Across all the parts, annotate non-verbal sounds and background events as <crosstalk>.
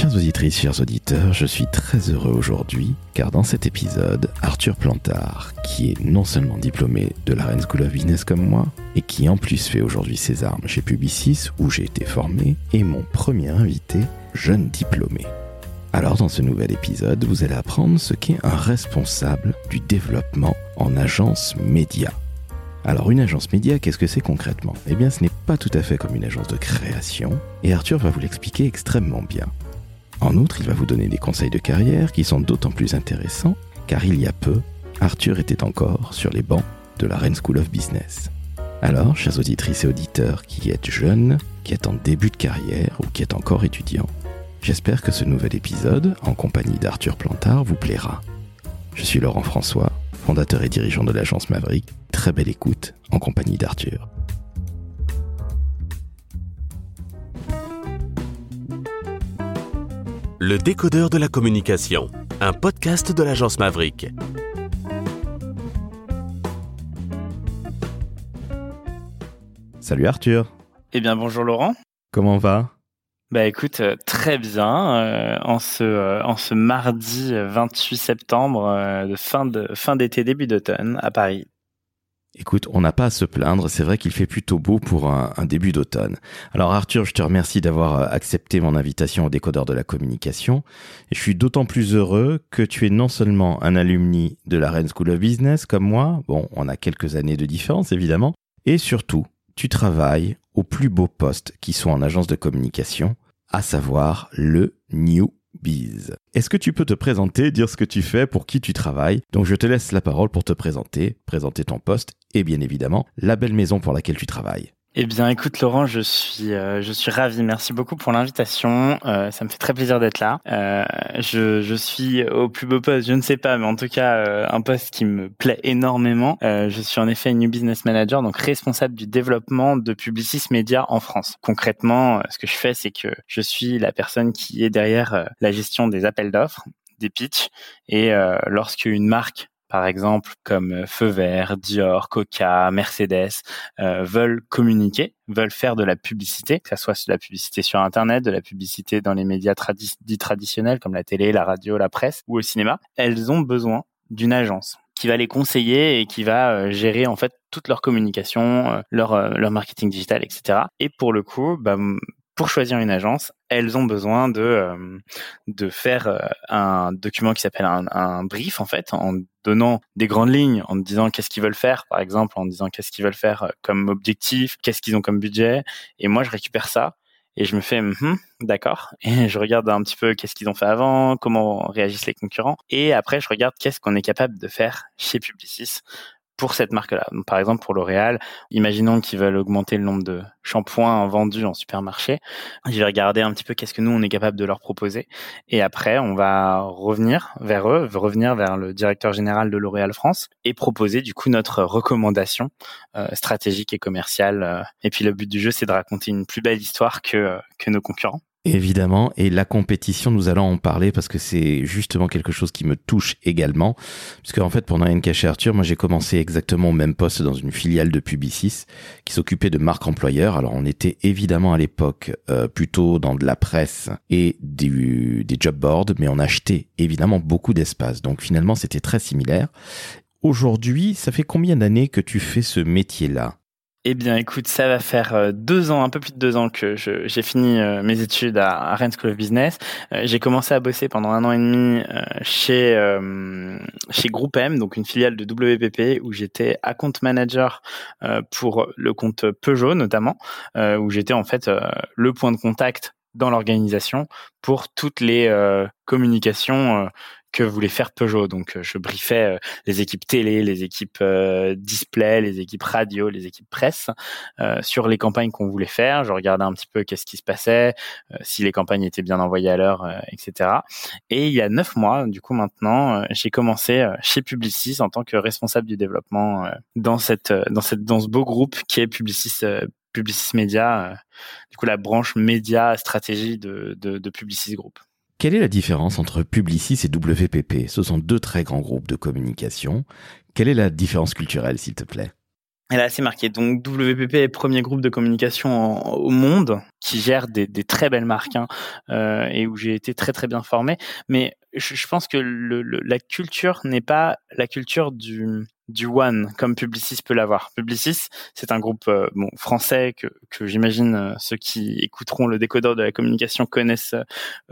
Chères auditrices, chers auditeurs, je suis très heureux aujourd'hui car dans cet épisode, Arthur Plantard, qui est non seulement diplômé de la Rennes School of Business comme moi, et qui en plus fait aujourd'hui ses armes chez Publicis où j'ai été formé, est mon premier invité jeune diplômé. Alors dans ce nouvel épisode, vous allez apprendre ce qu'est un responsable du développement en agence média. Alors une agence média, qu'est-ce que c'est concrètement? Eh bien ce n'est pas tout à fait comme une agence de création, et Arthur va vous l'expliquer extrêmement bien. En outre, il va vous donner des conseils de carrière qui sont d'autant plus intéressants car il y a peu, Arthur était encore sur les bancs de la Rennes School of Business. Alors, chers auditrices et auditeurs qui êtes jeunes, qui êtes en début de carrière ou qui êtes encore étudiants, j'espère que ce nouvel épisode, en compagnie d'Arthur Plantard, vous plaira. Je suis Laurent François, fondateur et dirigeant de l'agence Maverick. Très belle écoute en compagnie d'Arthur. Le décodeur de la communication, un podcast de l'agence Maverick. Salut Arthur, Eh bien, bonjour Laurent. comment va? Bah écoute, euh, très bien. euh, en, ce, euh, en ce mardi euh, 28 septembre, euh, de fin de fin d'été, début d'automne, à Paris. Écoute, on n'a pas à se plaindre, c'est vrai qu'il fait plutôt beau pour un, début d'automne. Alors Arthur, je te remercie d'avoir euh, accepté mon invitation au décodeur de la communication. Et je suis d'autant plus heureux que tu es non seulement un alumni de la Rennes School of Business comme moi, bon, on a quelques années de différence évidemment, et surtout, tu travailles au plus beau poste qui soit en agence de communication, à savoir le New Biz. Est-ce que tu peux te présenter, dire ce que tu fais, pour qui tu travailles? Donc je te laisse la parole pour te présenter, présenter ton poste et bien évidemment la belle maison pour laquelle tu travailles. Eh bien, écoute Laurent, je suis euh, je suis ravi. Merci beaucoup pour l'invitation. Euh, ça me fait très plaisir d'être là. Euh, je, je suis au plus beau poste, je ne sais pas, mais en tout cas euh, un poste qui me plaît énormément. Euh, je suis en effet New Business Manager, donc responsable du développement de Publicis Media en France. Concrètement, euh, ce que je fais, c'est que je suis la personne qui est derrière la gestion des appels d'offres, des pitchs, et lorsque une marque par exemple, comme euh, Feu Vert, Dior, Coca, Mercedes, euh, veulent communiquer, veulent faire de la publicité, que ce soit de la publicité sur Internet, de la publicité dans les médias tradi- dits traditionnels comme la télé, la radio, la presse ou au cinéma, elles ont besoin d'une agence qui va les conseiller et qui va euh, gérer en fait toute leur communication, euh, leur, leur marketing digital, etc. Et pour le coup, bah, pour choisir une agence, elles ont besoin de euh, de faire euh, un document qui s'appelle un, un brief en fait, en donnant des grandes lignes, en disant qu'est-ce qu'ils veulent faire, par exemple, en disant qu'est-ce qu'ils veulent faire euh, comme objectif, qu'est-ce qu'ils ont comme budget. Et moi, je récupère ça et je me fais Mhm, d'accord <laughs> et je regarde un petit peu qu'est-ce qu'ils ont fait avant, comment réagissent les concurrents et après je regarde qu'est-ce qu'on est capable de faire chez Publicis pour cette marque-là. Par exemple, pour L'Oréal, imaginons qu'ils veulent augmenter le nombre de shampoings vendus en supermarché. Je vais regarder un petit peu qu'est-ce que nous, on est capable de leur proposer. Et après, on va revenir vers eux, revenir vers le directeur général de L'Oréal France et proposer du coup notre recommandation euh, stratégique et commerciale. euh. Et puis le but du jeu, c'est de raconter une plus belle histoire que, euh, que nos concurrents. Évidemment, et la compétition, nous allons en parler parce que c'est justement quelque chose qui me touche également. Puisque en fait, pendant cacher Arthur, moi j'ai commencé exactement au même poste dans une filiale de Publicis qui s'occupait de marque employeur. Alors on était évidemment à l'époque euh, plutôt dans de la presse et du, des job boards, mais on achetait évidemment beaucoup d'espace. Donc finalement, c'était très similaire. Aujourd'hui, ça fait combien d'années que tu fais ce métier-là? Eh bien, écoute, ça va faire euh, deux ans, un peu plus de deux ans que j'ai fini euh, mes études à, Rennes School of Business. Euh, j'ai commencé à bosser pendant un an et demi chez chez M, donc une filiale de WPP, où j'étais account manager pour le compte Peugeot notamment, où j'étais en fait le point de contact dans l'organisation pour toutes les communications que voulait faire Peugeot. Donc, euh, je briefais euh, les équipes télé, les équipes euh, display, les équipes radio, les équipes presse sur les campagnes qu'on voulait faire. Je regardais un petit peu qu'est-ce qui se passait, si les campagnes étaient bien envoyées à l'heure, etc. Et il y a neuf mois, du coup maintenant, j'ai commencé chez Publicis en tant que responsable du développement dans cette dans cette dans ce beau groupe qui est Publicis Publicis Media, euh, du coup la branche média stratégie de de, de Publicis Group. Quelle est la différence entre Publicis et WPP Ce sont deux très grands groupes de communication. Quelle est la différence culturelle, s'il te plaît? Elle est assez marquée. Donc WPP est le premier groupe de communication au monde qui gère des, très belles marques hein, euh, et où j'ai été très très bien formé. Mais je, pense que la culture n'est pas la culture du du one comme Publicis peut l'avoir. Publicis, c'est un groupe euh, bon, français que, que j'imagine euh, ceux qui écouteront le décodeur de la communication connaissent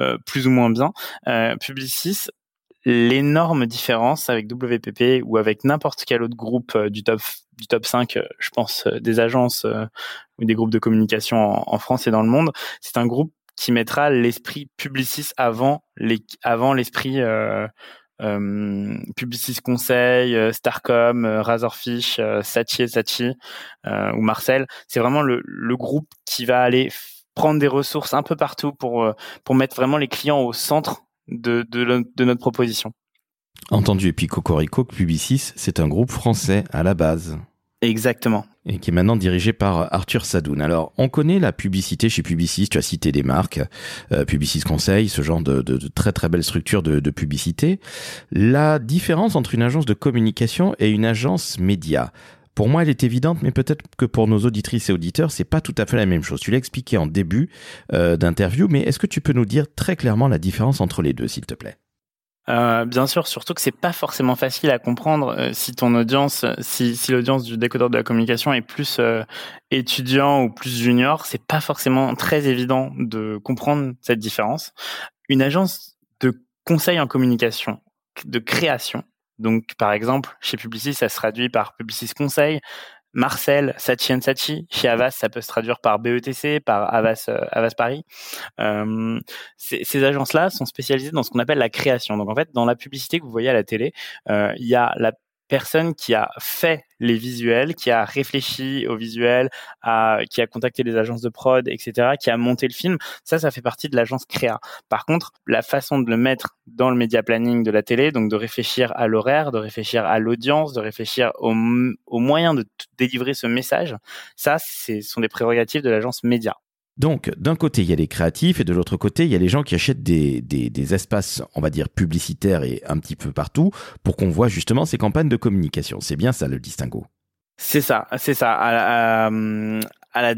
euh, plus ou moins bien. Publicis, l'énorme différence avec WPP ou avec n'importe quel autre groupe du top du top 5, je pense, des agences ou des groupes de communication en, France et dans le monde, c'est un groupe qui mettra l'esprit Publicis avant les, avant l'esprit euh, euh, Publicis Conseil, euh, Starcom, euh, Razorfish, euh, et Sachi ou Marcel. C'est vraiment le, le, groupe qui va aller prendre des ressources un peu partout pour pour mettre vraiment les clients au centre de, de, de notre proposition. Entendu. Et puis Cocorico, Publicis, c'est un groupe français à la base. Exactement. Et qui est maintenant dirigé par Arthur Sadoun. Alors, on connaît la publicité chez Publicis, tu as cité des marques, euh, Publicis Conseil, ce genre de, très très belle structure de, de publicité. La différence entre une agence de communication et une agence média, pour moi, elle est évidente, mais peut-être que pour nos auditrices et auditeurs, c'est pas tout à fait la même chose. Tu l'as expliqué en début euh, d'interview, mais est-ce que tu peux nous dire très clairement la différence entre les deux, s'il te plaît? Euh, bien sûr, surtout que c'est pas forcément facile à comprendre euh, si ton audience, si, si l'audience du décodeur de la communication est plus euh, étudiant ou plus junior, c'est pas forcément très évident de comprendre cette différence. Une agence de conseil en communication, de création, donc par exemple chez Publicis, ça se traduit par Publicis Conseil, Marcel, Sachi Sachi. Chez Avas, ça peut se traduire par BETC, par Avas, euh, Avas Paris. Euh, ces agences-là sont spécialisées dans ce qu'on appelle la création. Donc en fait, dans la publicité que vous voyez à la télé, euh, il y a la personne qui a fait les visuels, qui a réfléchi aux visuels, qui a contacté les agences de prod, etc., qui a monté le film. Ça, ça fait partie de l'agence créa. Par contre, la façon de le mettre dans le média planning de la télé, donc de réfléchir à l'horaire, de réfléchir à l'audience, de réfléchir aux, aux moyens de délivrer ce message, ça, ce sont des prérogatives de l'agence média. Donc, d'un côté, il y a les créatifs et de l'autre côté, il y a les gens qui achètent des, des, des, espaces, on va dire, publicitaires et un petit peu partout pour qu'on voit justement ces campagnes de communication. C'est bien ça le distinguo. C'est ça, c'est ça. À, à, à, la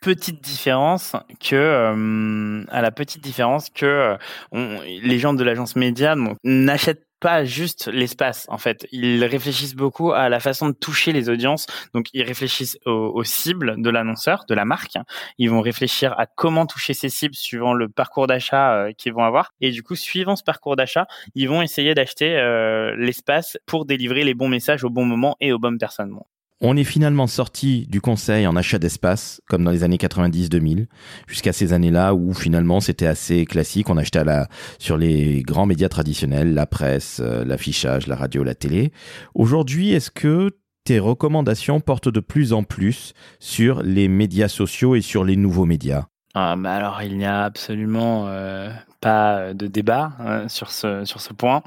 petite différence que euh, à la petite différence que on, les gens de l'agence média n'achètent pas juste l'espace en fait. Ils réfléchissent beaucoup à la façon de toucher les audiences. Donc ils réfléchissent aux, cibles de l'annonceur, de la marque. Ils vont réfléchir à comment toucher ces cibles suivant le parcours d'achat euh, qu'ils vont avoir. Et du coup, suivant ce parcours d'achat, ils vont essayer d'acheter euh, l'espace pour délivrer les bons messages au bon moment et aux bonnes personnes. On est finalement sorti du conseil en achat d'espace, comme dans les années 90-2000, jusqu'à ces années-là où finalement c'était assez classique. On achetait à la, sur les grands médias traditionnels, la presse, euh, l'affichage, la radio, la télé. Aujourd'hui, est-ce que tes recommandations portent de plus en plus sur les médias sociaux et sur les nouveaux médias? Ah, alors il n'y a absolument euh, pas de débat euh, sur ce sur ce point.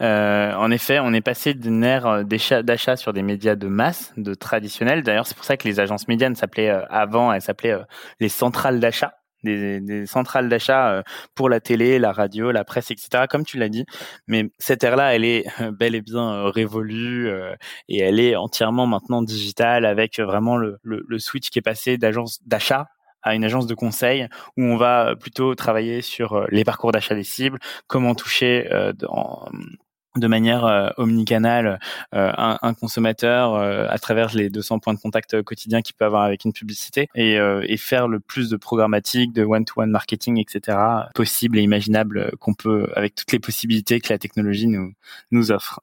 Euh, en effet, on est passé d'une ère d'achat sur des médias de masse, de traditionnels. D'ailleurs, c'est pour ça que les agences médianes s'appelaient avant, elles s'appelaient les centrales d'achat. Des, des, centrales d'achat pour la télé, la radio, la presse, etc. Comme tu l'as dit, mais cette ère-là, elle est bel et bien révolue et elle est entièrement maintenant digitale avec vraiment le, le, le switch qui est passé d'agence d'achat à une agence de conseil où on va plutôt travailler sur euh, les parcours d'achat des cibles, comment toucher euh, de manière euh, omnicanale euh, un, un, consommateur euh, à travers les 200 points de contact quotidiens qu'il peut avoir avec une publicité et, et faire le plus de programmatique, de one-to-one marketing, etc. possible et imaginable qu'on peut avec toutes les possibilités que la technologie nous, nous offre.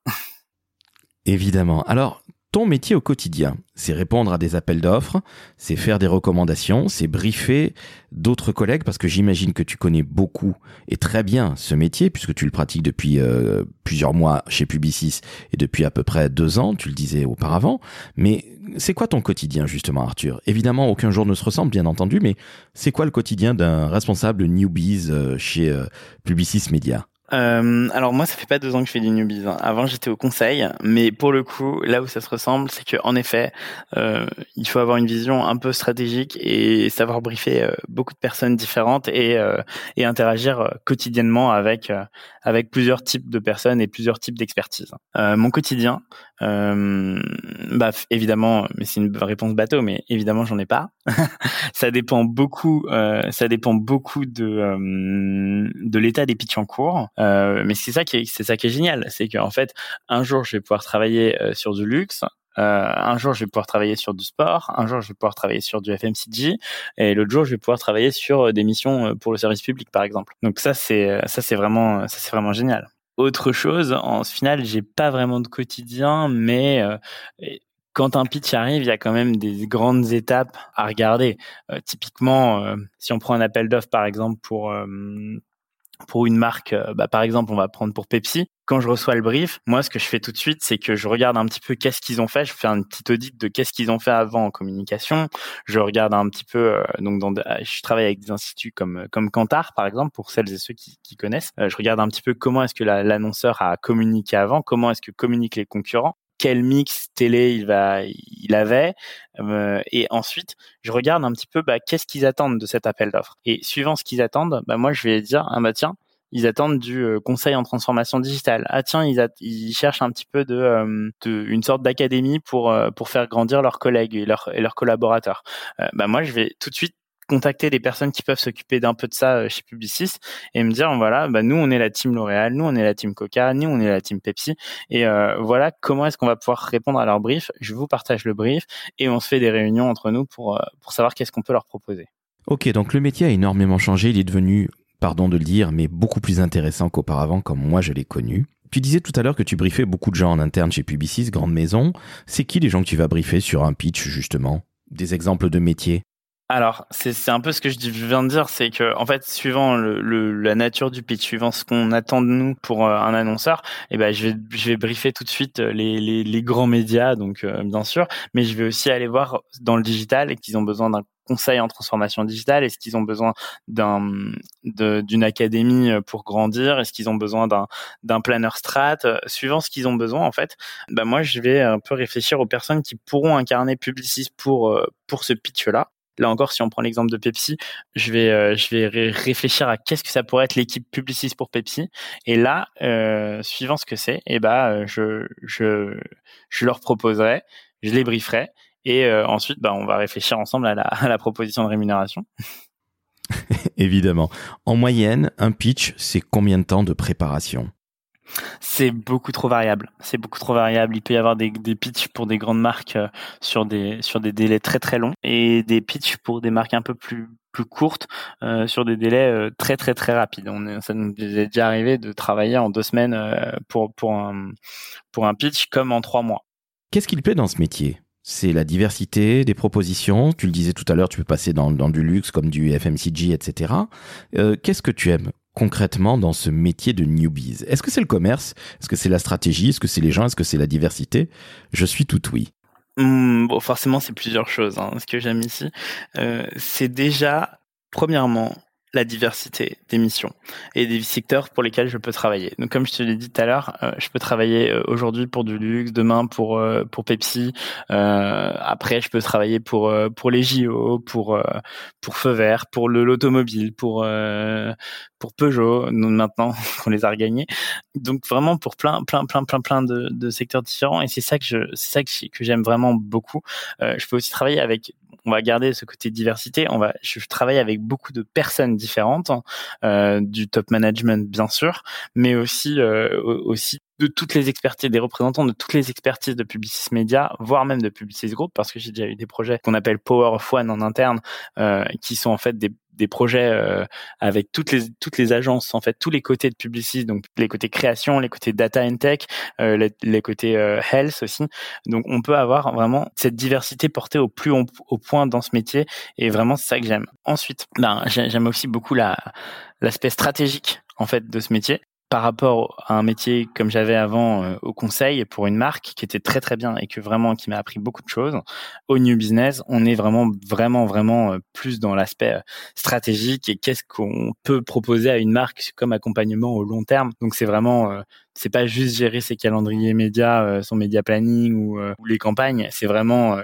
Évidemment. Alors, ton métier au quotidien, c'est répondre à des appels d'offres, c'est faire des recommandations, c'est briefer d'autres collègues parce que j'imagine que tu connais beaucoup et très bien ce métier puisque tu le pratiques depuis euh, plusieurs mois chez Publicis et depuis à peu près deux ans, tu le disais auparavant. Mais c'est quoi ton quotidien justement Arthur? Évidemment, aucun jour ne se ressemble bien entendu, mais c'est quoi le quotidien d'un responsable newbies euh, chez euh, Publicis Media? Euh, alors moi, ça fait pas deux ans que je fais du newbies. Hein. Avant, j'étais au conseil, mais pour le coup, là où ça se ressemble, c'est que en effet, euh, il faut avoir une vision un peu stratégique et savoir briefer euh, beaucoup de personnes différentes et, euh, et interagir euh, quotidiennement avec avec plusieurs types de personnes et plusieurs types d'expertise. Euh, mon quotidien, euh, bah, évidemment, mais c'est une réponse bateau, mais évidemment, j'en ai pas. <laughs> ça dépend beaucoup, euh, ça dépend beaucoup de euh, de l'état des pitchs en cours. Euh, mais c'est ça qui est, c'est ça qui est génial, c'est qu'en fait, un jour, je vais pouvoir travailler sur du luxe, euh, un jour, je vais pouvoir travailler sur du sport. Un jour, je vais pouvoir travailler sur du FMCG. Et l'autre jour, je vais pouvoir travailler sur euh, des missions euh, pour le service public, par exemple. Donc ça, c'est ça, c'est vraiment ça, c'est vraiment génial. Autre chose, en final, j'ai pas vraiment de quotidien, mais quand un pitch arrive, il y a quand même des grandes étapes à regarder. typiquement, si on prend un appel d'offres, par exemple, pour pour une marque, euh, bah, par exemple, on va prendre pour Pepsi. Quand je reçois le brief, moi, ce que je fais tout de suite, c'est que je regarde un petit peu qu'est-ce qu'ils ont fait. Je fais un petit audit de qu'est-ce qu'ils ont fait avant en communication. Je regarde un petit peu. Euh, donc, dans, je travaille avec des instituts comme comme Kantar, par exemple, pour celles et ceux qui, qui connaissent. Euh, je regarde un petit peu comment est-ce que l'annonceur a communiqué avant, comment est-ce que communiquent les concurrents quel mix télé il va, il avait, euh, et ensuite je regarde un petit peu bah, qu'est-ce qu'ils attendent de cet appel d'offres. Et suivant ce qu'ils attendent, bah, moi je vais dire ah bah tiens ils attendent du euh, conseil en transformation digitale. Ah tiens, ils, ils cherchent un petit peu de, euh, de une sorte d'académie pour pour faire grandir leurs collègues et leurs et leurs collaborateurs. bah moi, je vais tout de suite contacter des personnes qui peuvent s'occuper d'un peu de ça euh, chez Publicis et me dire voilà bah nous on est la team L'Oréal, nous on est la team Coca, nous on est la team Pepsi et euh, voilà comment est-ce qu'on va pouvoir répondre à leur brief. Je vous partage le brief et on se fait des réunions entre nous pour euh, pour savoir qu'est-ce qu'on peut leur proposer. Ok, donc le métier a énormément changé, il est devenu, pardon de le dire, mais beaucoup plus intéressant qu'auparavant, comme moi je l'ai connu. Tu disais tout à l'heure que tu briefais beaucoup de gens en interne chez Publicis, grande maison. C'est qui les gens que tu vas briefer sur un pitch, justement? Des exemples de métiers? Alors, c'est un peu ce que je viens de dire, c'est que en fait, suivant le, la nature du pitch, suivant ce qu'on attend de nous pour euh, un annonceur, eh ben je vais je briefer tout de suite euh, les, grands médias, donc euh, bien sûr, mais je vais aussi aller voir dans le digital et qu'ils ont besoin d'un conseil en transformation digitale? Est-ce qu'ils ont besoin d'un d'une académie pour grandir? Est-ce qu'ils ont besoin d'un d'un planner strat? Suivant ce qu'ils ont besoin, en fait, bah moi je vais un peu réfléchir aux personnes qui pourront incarner Publicis pour pour ce pitch-là. Là encore, si on prend l'exemple de Pepsi, je vais, euh, je vais réfléchir à qu'est-ce que ça pourrait être l'équipe publiciste pour Pepsi. Et là, euh, suivant ce que c'est, eh ben, je, je, je leur proposerai, je les brieferai, et euh, ensuite, bah, on va réfléchir ensemble à la proposition de rémunération. <laughs> Évidemment. En moyenne, un pitch, c'est combien de temps de préparation? C'est beaucoup trop variable. C'est beaucoup trop variable. Il peut y avoir des, des pitchs pour des grandes marques euh, sur des sur des délais très très longs et des pitchs pour des marques un peu plus plus courtes euh, sur des délais euh, très très très rapides. On ça nous est déjà arrivé de travailler en deux semaines pour pour un pour un pitch comme en trois mois. Qu'est-ce qu'il plaît dans ce métier? C'est la diversité des propositions. Tu le disais tout à l'heure, tu peux passer dans du luxe comme du FMCG, etc. Qu'est-ce que tu aimes? Concrètement dans ce métier de newbies Est-ce que c'est le commerce? Est-ce que c'est la stratégie? Est-ce que c'est les gens? Est-ce que c'est la diversité? Je suis tout oui. Mmh, bon, forcément, c'est plusieurs choses. Hein, ce que j'aime ici, euh, c'est déjà, premièrement, la diversité des missions et des secteurs pour lesquels je peux travailler. Donc comme je te l'ai dit tout à l'heure, euh, je peux travailler euh, aujourd'hui pour du luxe, demain pour pour Pepsi, après je peux travailler pour pour les JO, pour pour Feu Vert, pour le l'automobile, pour pour Peugeot maintenant <laughs> qu'on les a regagnés. Donc vraiment pour plein plein plein plein plein de, de secteurs différents et c'est ça que je c'est ça que, que j'aime vraiment beaucoup. je peux aussi travailler avec on va garder ce côté diversité. On va, je travaille avec beaucoup de personnes différentes, euh, du top management bien sûr, mais aussi euh, aussi de toutes les expertises, des représentants de toutes les expertises de Publicis Media, voire même de Publicis Group, parce que j'ai déjà eu des projets qu'on appelle Power of One en interne, euh, qui sont en fait des des projets euh, avec toutes les toutes les agences en fait tous les côtés de Publicis donc les côtés création les côtés data and tech euh, les, les, côtés euh, health aussi. Donc on peut avoir vraiment cette diversité portée au plus au, au point dans ce métier et vraiment c'est ça que j'aime. Ensuite ben j'aime aussi beaucoup la l'aspect stratégique en fait de ce métier par rapport à un métier comme j'avais avant euh, au conseil pour une marque qui était très très bien et que vraiment qui m'a appris beaucoup de choses au new business on est vraiment vraiment vraiment euh, plus dans l'aspect euh, stratégique et qu'est-ce qu'on peut proposer à une marque comme accompagnement au long terme. Donc c'est vraiment c'est pas juste gérer ses calendriers médias son média planning ou, ou les campagnes. C'est vraiment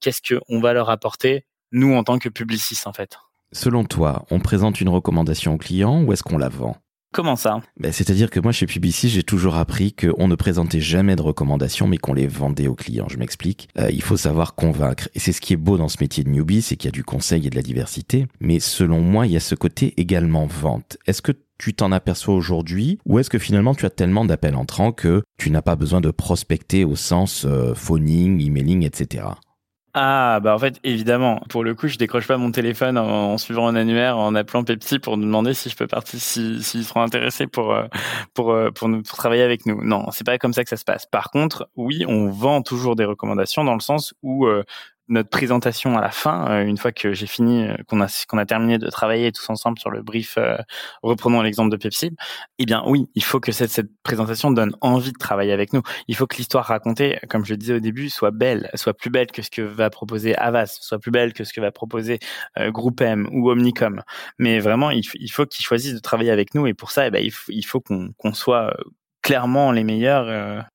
qu'est-ce qu'on va leur apporter nous en tant que publicistes en fait. Selon toi on présente une recommandation au client ou est-ce qu'on la vend? Comment ça ben, C'est-à-dire que moi, chez PBC, j'ai toujours appris qu'on ne présentait jamais de recommandations, mais qu'on les vendait aux clients. Je m'explique. Euh, il faut savoir convaincre. Et c'est ce qui est beau dans ce métier de newbie, c'est qu'il y a du conseil et de la diversité. Mais selon moi, il y a ce côté également vente. Est-ce que tu t'en aperçois aujourd'hui ou est-ce que finalement tu as tellement d'appels entrants que tu n'as pas besoin de prospecter au sens euh, phoning, emailing, etc. Ah bah en fait évidemment. Pour le coup je décroche pas mon téléphone en, suivant un annuaire en appelant Pepsi pour demander si je peux partir s'ils seront intéressés pour euh, pour euh, pour, nous, pour travailler avec nous. Non c'est pas comme ça que ça se passe. Par contre oui on vend toujours des recommandations dans le sens où notre présentation à la fin, euh, une fois que j'ai fini, euh, qu'on a qu'on a terminé de travailler tous ensemble sur le brief, euh, reprenons l'exemple de Pepsi, eh bien oui, il faut que cette, cette présentation donne envie de travailler avec nous. Il faut que l'histoire racontée, comme je le disais au début, soit belle, soit plus belle que ce que va proposer Avas, soit plus belle que ce que va proposer euh, Groupe M ou Omnicom. Mais vraiment, il, faut qu'ils choisissent de travailler avec nous et pour ça, eh ben, il, il faut qu'on qu'on soit clairement les meilleurs. voilà.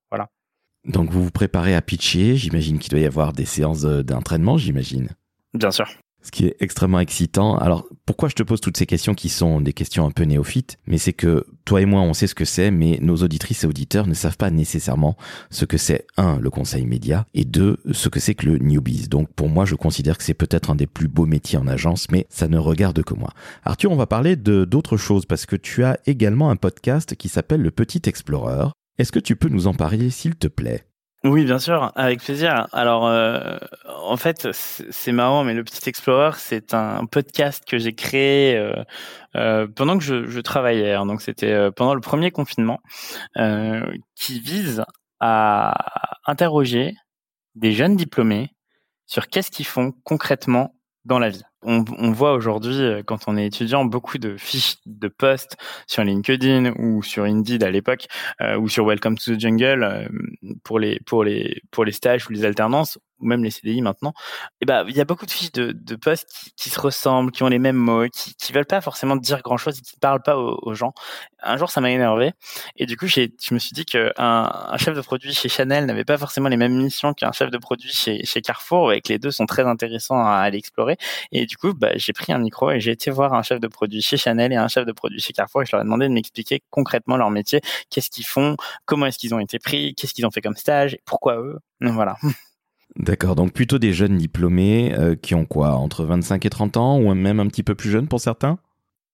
Donc vous vous préparez à pitcher, j'imagine qu'il doit y avoir des séances d'entraînement, j'imagine. Bien sûr. Ce qui est extrêmement excitant. Alors pourquoi je te pose toutes ces questions qui sont des questions un peu néophytes? Mais c'est que toi et moi on sait ce que c'est, mais nos auditrices et auditeurs ne savent pas nécessairement ce que c'est un le conseil média et deux ce que c'est que le newbies. Donc pour moi je considère que c'est peut-être un des plus beaux métiers en agence, mais ça ne regarde que moi. Arthur, on va parler de d'autres choses parce que tu as également un podcast qui s'appelle Le Petit Explorer est-ce que tu peux nous en parler, s'il te plaît? Oui, bien sûr, avec plaisir. Alors, euh, en fait, c'est marrant, mais le Petit Explorer, c'est un podcast que j'ai créé euh, euh, pendant que je, je travaillais. Donc, c'était pendant le premier confinement, qui vise à interroger des jeunes diplômés sur qu'est-ce qu'ils font concrètement dans la vie. On, voit aujourd'hui, euh, quand on est étudiant, beaucoup de fiches de postes sur LinkedIn ou sur Indeed à l'époque, euh, ou sur Welcome to the Jungle euh, pour les pour les pour les stages ou les alternances ou même les CDI maintenant, et eh ben il y a beaucoup de fiches de, de postes qui, qui, se ressemblent, qui ont les mêmes mots, qui, qui veulent pas forcément dire grand chose et qui ne parlent pas aux, gens. Un jour, ça m'a énervé et du coup, j'ai, je me suis dit que un, un chef de produit chez Chanel n'avait pas forcément les mêmes missions qu'un chef de produit chez, chez Carrefour, et que les deux sont très intéressants à aller explorer. Et du coup, bah, j'ai pris un micro et j'ai été voir un chef de produit chez Chanel et un chef de produit chez Carrefour et je leur ai demandé de m'expliquer concrètement leur métier, qu'est-ce qu'ils font, comment est-ce qu'ils ont été pris, qu'est-ce qu'ils ont fait comme stage, pourquoi eux? Voilà. <laughs> D'accord, donc plutôt des jeunes diplômés euh, qui ont quoi, entre 25 et 30 ans, ou même un petit peu plus jeunes pour certains?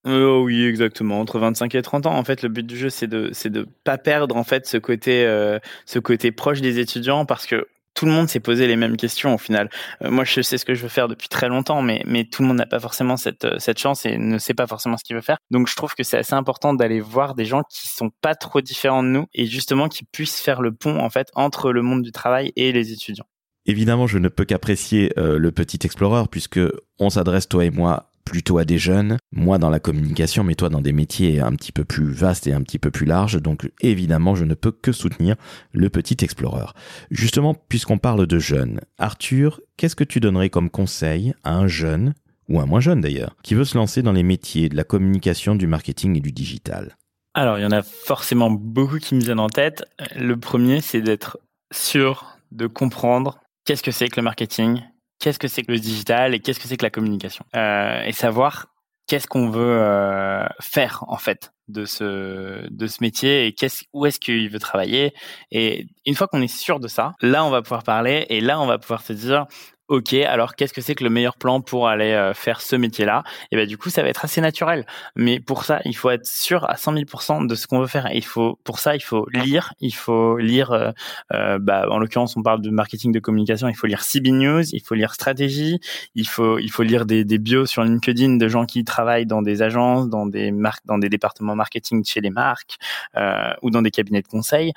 Euh, oui, exactement, entre 25 et 30 ans. En fait, le but du jeu, c'est de de pas perdre en fait ce côté euh, ce côté proche des étudiants parce que tout le monde s'est posé les mêmes questions au final. moi, je sais ce que je veux faire depuis très longtemps, mais tout le monde n'a pas forcément cette cette chance et ne sait pas forcément ce qu'il veut faire. Donc, je trouve que c'est assez important d'aller voir des gens qui sont pas trop différents de nous et justement qui puissent faire le pont en fait entre le monde du travail et les étudiants. Évidemment, je ne peux qu'apprécier euh, le petit explorer puisque on s'adresse toi et moi plutôt à des jeunes, moi dans la communication, mais toi dans des métiers un petit peu plus vastes et un petit peu plus larges. Donc évidemment, je ne peux que soutenir le petit explorer. Justement, puisqu'on parle de jeunes, Arthur, qu'est-ce que tu donnerais comme conseil à un jeune ou un moins jeune d'ailleurs, qui veut se lancer dans les métiers de la communication, du marketing et du digital? Alors, il y en a forcément beaucoup qui me viennent en tête. Le premier, c'est d'être sûr de comprendre qu'est-ce que c'est que le marketing, qu'est-ce que c'est que le digital? Et qu'est-ce que c'est que la communication? Euh, et savoir qu'est-ce qu'on veut euh, faire en fait de ce métier et où est-ce qu'il veut travailler. Et une fois qu'on est sûr de ça là on va pouvoir parler et là on va pouvoir se dire ok, alors qu'est-ce que c'est que le meilleur plan pour aller euh, faire ce métier-là? Et ben du coup, ça va être assez naturel. Mais pour ça, il faut être sûr à 100 000% de ce qu'on veut faire. il faut, pour ça, il faut lire. Il faut lire. Euh, euh, bah, en l'occurrence, on parle de marketing de communication. Il faut lire CB News. Il faut lire stratégie. Il faut, il faut lire des, des bios sur LinkedIn de gens qui travaillent dans des agences, dans des marques, dans des départements marketing chez les marques euh, ou dans des cabinets de conseil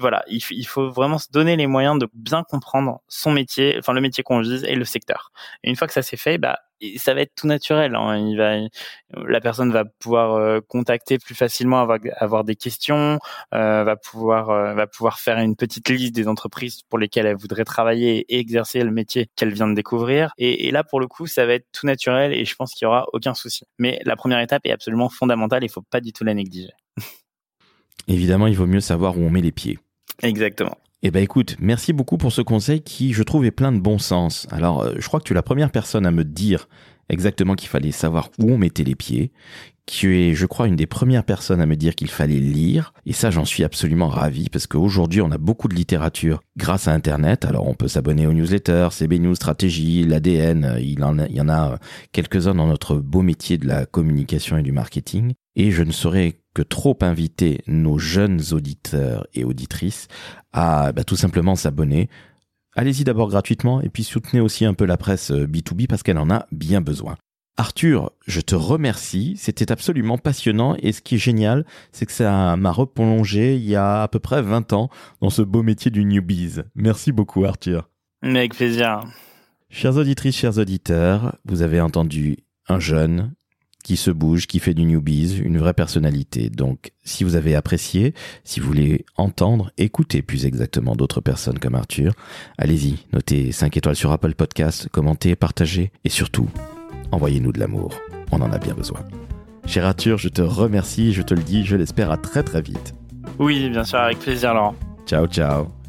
voilà, il, faut vraiment se donner les moyens de bien comprendre son métier, enfin le métier qu'on vise et le secteur. Une fois que ça s'est fait, bah ça va être tout naturel. Hein. La personne va pouvoir euh, contacter plus facilement, avoir, des questions, euh, va pouvoir, euh, va pouvoir faire une petite liste des entreprises pour lesquelles elle voudrait travailler et exercer le métier qu'elle vient de découvrir. Et, et, là, pour le coup, ça va être tout naturel et je pense qu'il y aura aucun souci. Mais la première étape est absolument fondamentale. Il faut pas du tout la négliger. Évidemment, il vaut mieux savoir où on met les pieds. Exactement. Eh ben écoute, merci beaucoup pour ce conseil qui, je trouve, est plein de bon sens. Alors, euh, je crois que tu es la première personne à me dire exactement qu'il fallait savoir où on mettait les pieds, qui est, je crois, une des premières personnes à me dire qu'il fallait lire. Et ça, j'en suis absolument ravi parce qu'aujourd'hui, on a beaucoup de littérature grâce à Internet. Alors, on peut s'abonner aux newsletters, CB News Stratégie, l'ADN. Il, y en a quelques-uns dans notre beau métier de la communication et du marketing. Et je ne saurais que trop inviter nos jeunes auditeurs et auditrices à bah, tout simplement s'abonner. Allez-y d'abord gratuitement et puis soutenez aussi un peu la presse B2B parce qu'elle en a bien besoin. Arthur, je te remercie. C'était absolument passionnant et ce qui est génial, c'est que ça m'a replongé il y a à peu près 20 ans dans ce beau métier du newbies. Merci beaucoup, Arthur. Avec plaisir. Chers auditrices, chers auditeurs, vous avez entendu un jeune qui se bouge, qui fait du newbies, une vraie personnalité. Donc, si vous avez apprécié, si vous voulez entendre, écouter plus exactement d'autres personnes comme Arthur, allez-y, notez 5 étoiles sur Apple Podcast, commentez, partagez et surtout, envoyez-nous de l'amour. On en a bien besoin. Cher Arthur, je te remercie, je te le dis, je l'espère à très très vite. Oui, bien sûr, avec plaisir, Laurent. Ciao, ciao.